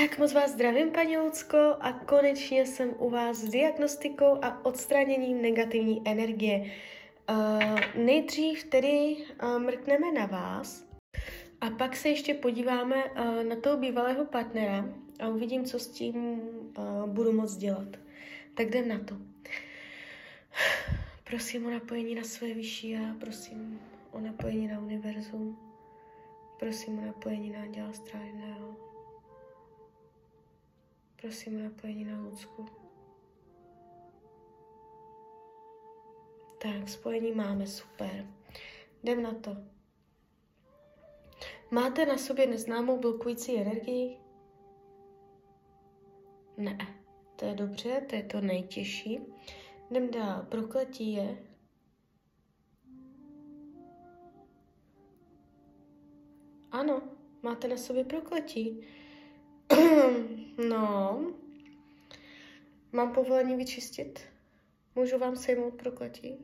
Tak moc vás zdravím, paní Lucko, a konečně jsem u vás s diagnostikou a odstraněním negativní energie. Uh, nejdřív tedy uh, mrkneme na vás a pak se ještě podíváme uh, na toho bývalého partnera a uvidím, co s tím uh, budu moc dělat. Tak jdem na to. Prosím o napojení na své vyšší já, prosím o napojení na univerzum, prosím o napojení na děla strážného, prosím o napojení na Lucku. Tak, spojení máme, super. Jdem na to. Máte na sobě neznámou blokující energii? Ne, to je dobře, to je to nejtěžší. Jdem dál. Prokletí je. Ano, máte na sobě prokletí. No. Mám povolení vyčistit? Můžu vám sejmout prokletí?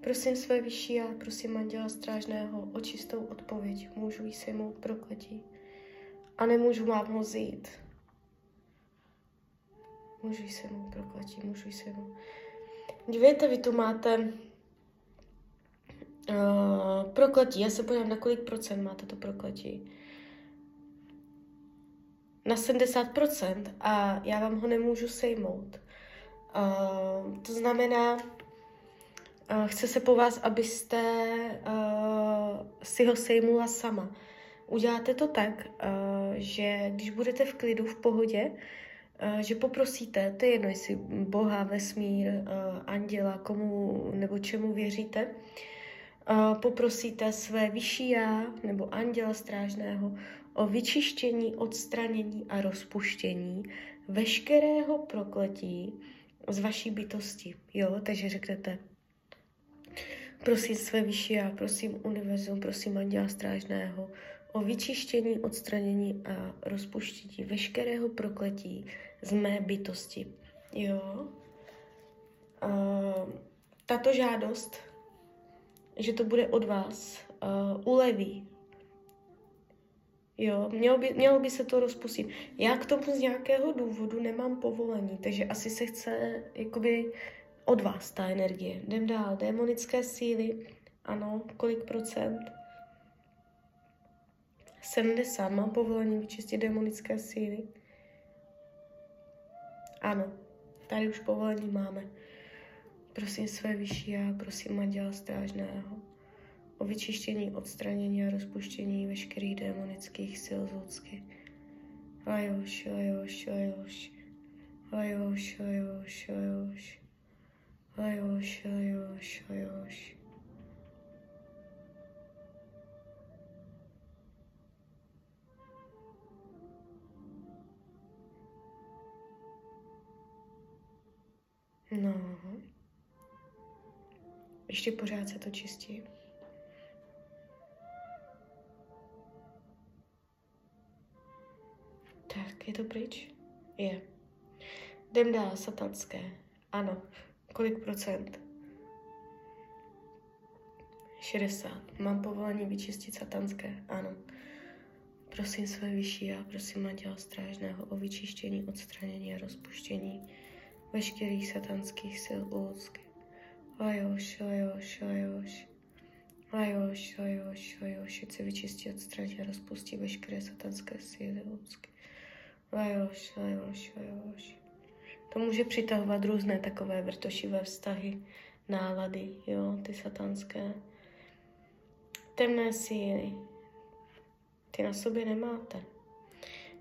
Prosím své vyšší já, prosím Anděla Strážného o čistou odpověď. Můžu jí sejmout prokletí? A nemůžu vám ho zít. Můžu jí sejmout prokletí, můžu jí sejmout. Dívejte, vy tu máte uh, prokletí. Já se podívám, na kolik procent máte to prokletí. Na 70% a já vám ho nemůžu sejmout. Uh, to znamená, uh, chce se po vás, abyste uh, si ho sejmula sama. Uděláte to tak, uh, že když budete v klidu, v pohodě, uh, že poprosíte, to je jedno, jestli Boha, vesmír, uh, anděla, komu nebo čemu věříte, uh, poprosíte své vyšší já nebo anděla strážného o vyčištění, odstranění a rozpuštění veškerého prokletí, z vaší bytosti. Jo, takže řeknete, prosím své vyšší já, prosím univerzum, prosím Anděla Strážného o vyčištění, odstranění a rozpuštění veškerého prokletí z mé bytosti. Jo. Uh, tato žádost, že to bude od vás, uh, uleví Jo, mělo by, mělo by se to rozpustit. Já k tomu z nějakého důvodu nemám povolení, takže asi se chce jakoby od vás ta energie. Jdem dál. Démonické síly. Ano, kolik procent? 70. Mám povolení vyčistit démonické síly? Ano, tady už povolení máme. Prosím své vyšší já, prosím Maděla Strážného o vyčištění, odstranění a rozpuštění veškerých démonických sil z Lucky. Lajoš, lajoš, lajoš, lajoš, lajoš, lajoš, lajoš, lajoš, lajoš. No. Ještě pořád se to čistí. Tak, je to pryč? Je. Jdem dál, satanské. Ano. Kolik procent? 60. Mám povolení vyčistit satanské? Ano. Prosím své vyšší já, prosím Anděla Strážného o vyčištění, odstranění a rozpuštění veškerých satanských sil úcky. Lajoš, lajoš, lajoš. Lajoš, lajoš, lajoš. Ať se vyčistí, odstraní a rozpustí veškeré satanské síly úcky. Lajoš, lajoš, lajoš. To může přitahovat různé takové vrtošivé vztahy, nálady, jo, ty satanské. Temné síly, ty na sobě nemáte.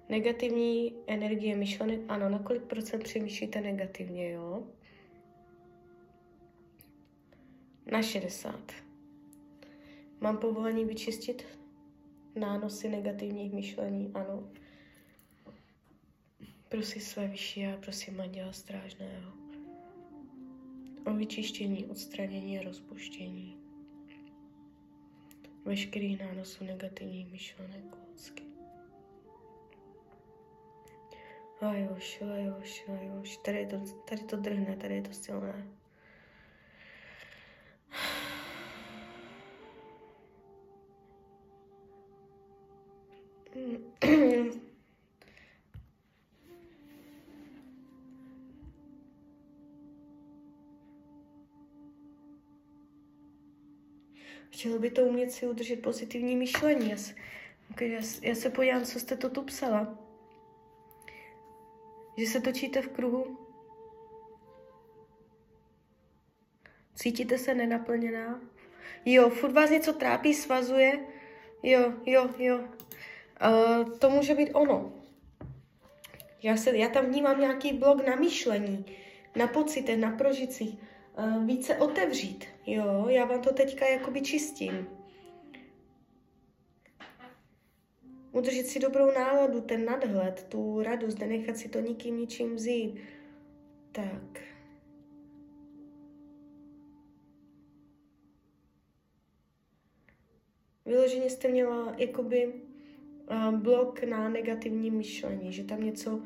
Negativní energie myšlenek, ano, na kolik procent přemýšlíte negativně, jo? Na 60. Mám povolení vyčistit nánosy negativních myšlení, ano. Prosím své vyšší a prosím Anděla Strážného o vyčištění, odstranění a rozpuštění veškerých nánosů negativních myšlenek lidsky. Lajoš, lajoš, lajoš. Tady, je to, tady to drhne, tady je to silné. Chtělo by to umět si udržet pozitivní myšlení. Já se, já, já se podívám, co jste to tu psala. Že se točíte v kruhu. Cítíte se nenaplněná? Jo, furt vás něco trápí, svazuje. Jo, jo, jo. Uh, to může být ono. Já, se, já tam vnímám nějaký blok na myšlení, na pocitech, na prožicích. Uh, více otevřít. Jo, já vám to teďka jakoby čistím. Udržet si dobrou náladu, ten nadhled, tu radost, nenechat si to nikým ničím vzít. Tak. Vyloženě jste měla jakoby uh, blok na negativní myšlení, že tam něco uh,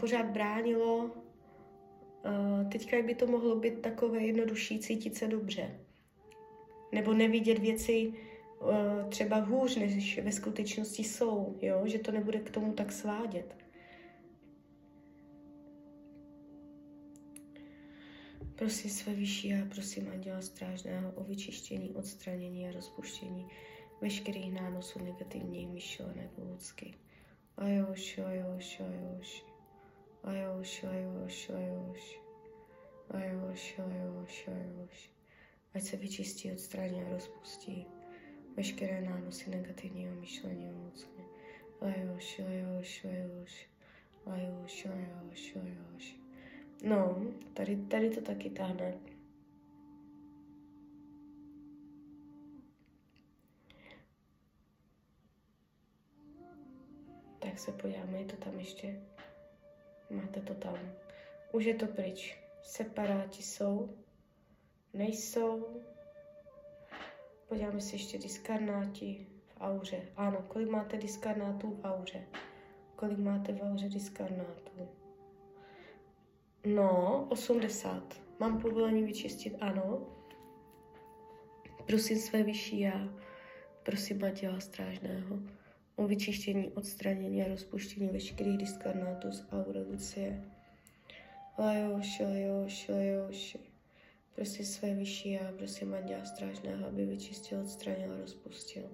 pořád bránilo. Teďka by to mohlo být takové jednodušší cítit se dobře. Nebo nevidět věci uh, třeba hůř, než ve skutečnosti jsou, jo? že to nebude k tomu tak svádět. Prosím své vyšší a prosím Anděla Strážného o vyčištění, odstranění a rozpuštění veškerých nánosů negativních myšlenek lidsky. Ajoš, ajoš, ajoš. Ajoš, ajoš, ajoš. Ajoš, ajoš, ajoš. Ať se vyčistí, odstraní a rozpustí veškeré nánosy negativního myšlení o lidsky. Ajoš, ajoš, ajoš. Ajoš, ajoš, ajoš. No, tady, tady to taky táhne. Tak se podíváme, je to tam ještě. Máte to tam. Už je to pryč. Separáti jsou. Nejsou. Podíváme se ještě diskarnáti v auře. Ano, kolik máte diskarnátů v auře? Kolik máte v auře diskarnátů? No, 80. Mám povolení vyčistit? Ano. Prosím své vyšší já. Prosím Matěla Strážného o vyčištění, odstranění a rozpuštění veškerých diskarnátů z aury Lucie. Lajoši, lajoši, lajoši. Prosím své vyšší já, prosím Anděla Strážného, aby vyčistil, odstranil a rozpustil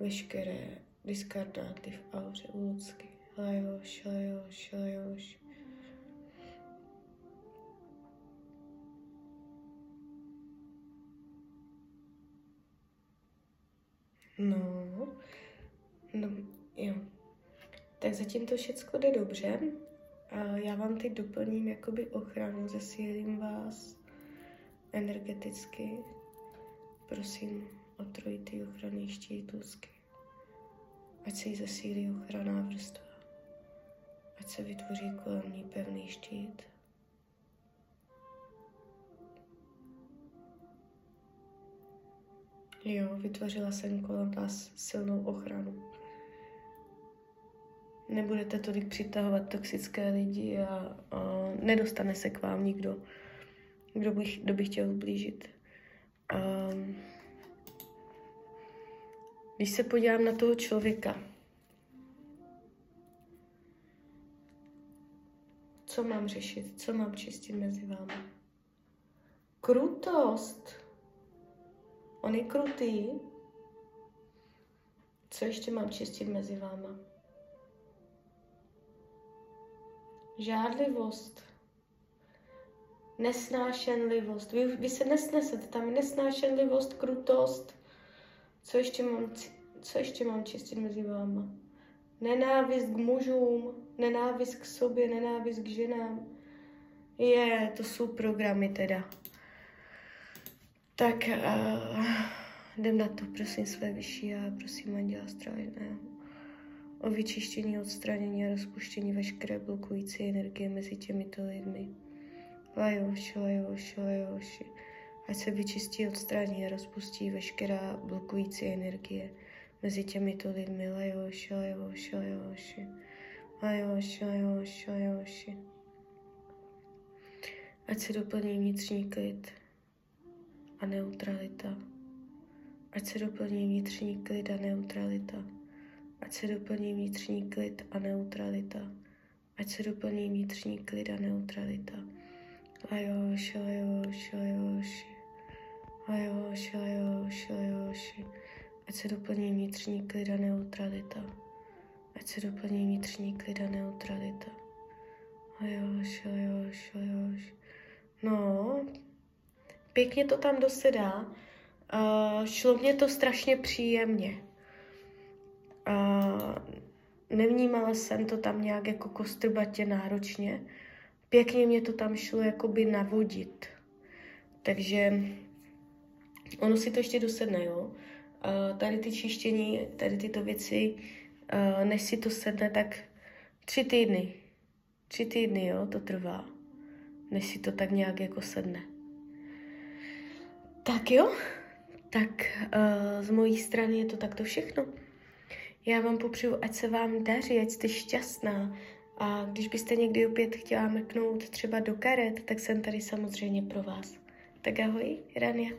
veškeré diskarnáty v auře Lucky. Lajoši, lajoši, lajoši. No, no, jo. Tak zatím to všechno jde dobře. A já vám teď doplním jakoby ochranu, zesílím vás energeticky. Prosím o trojitý ochranný štítůzky. Ať se jí zesílí ochranná vrstva. Ať se vytvoří kolem ní pevný štít. Jo, vytvořila jsem kolem nás silnou ochranu. Nebudete tolik přitahovat toxické lidi a, a nedostane se k vám nikdo, kdo by, kdo by chtěl ublížit. A, když se podívám na toho člověka, co mám řešit, co mám čistit mezi vámi? Krutost. On je krutý. Co ještě mám čistit mezi váma? Žádlivost. Nesnášenlivost. Vy, vy se nesnesete, tam nesnášenlivost, krutost. Co ještě mám, co ještě mám čistit mezi váma? Nenávist k mužům, nenávist k sobě, nenávist k ženám. Je, to jsou programy teda. Tak uh, jdem na to, prosím své vyšší a prosím Anděla Strážného o vyčištění, odstranění a rozpuštění veškeré blokující energie mezi těmito lidmi. Lajoši, lajoši, lajoši. Ať se vyčistí, odstraní a rozpustí veškerá blokující energie mezi těmito lidmi. Lajoši, lajoši, lajoši. Lajoši, lajoši, lajoši. Ať se doplní vnitřní klid a neutralita. Ať se doplní vnitřní klid a neutralita. Ať se doplní vnitřní klid a neutralita. Ať se doplní vnitřní klid a neutralita. Lajoši, lajoši, lajoši. Lajoši, lajoši, lajoši. Ať se doplní vnitřní klid a neutralita. Ať se doplní vnitřní klid a neutralita. Lajoši, lajoši, lajoši. No, pěkně to tam dosedá. Uh, šlo mě to strašně příjemně. Nevnímala jsem to tam nějak jako kostrbatě náročně. Pěkně mě to tam šlo jakoby navodit. Takže ono si to ještě dosedne, jo. Tady ty čištění, tady tyto věci, než si to sedne, tak tři týdny. Tři týdny, jo, to trvá. Než si to tak nějak jako sedne. Tak jo, tak z mojí strany je to takto všechno. Já vám popřeju, ať se vám daří, ať jste šťastná. A když byste někdy opět chtěla mrknout třeba do karet, tak jsem tady samozřejmě pro vás. Tak ahoj, Rania.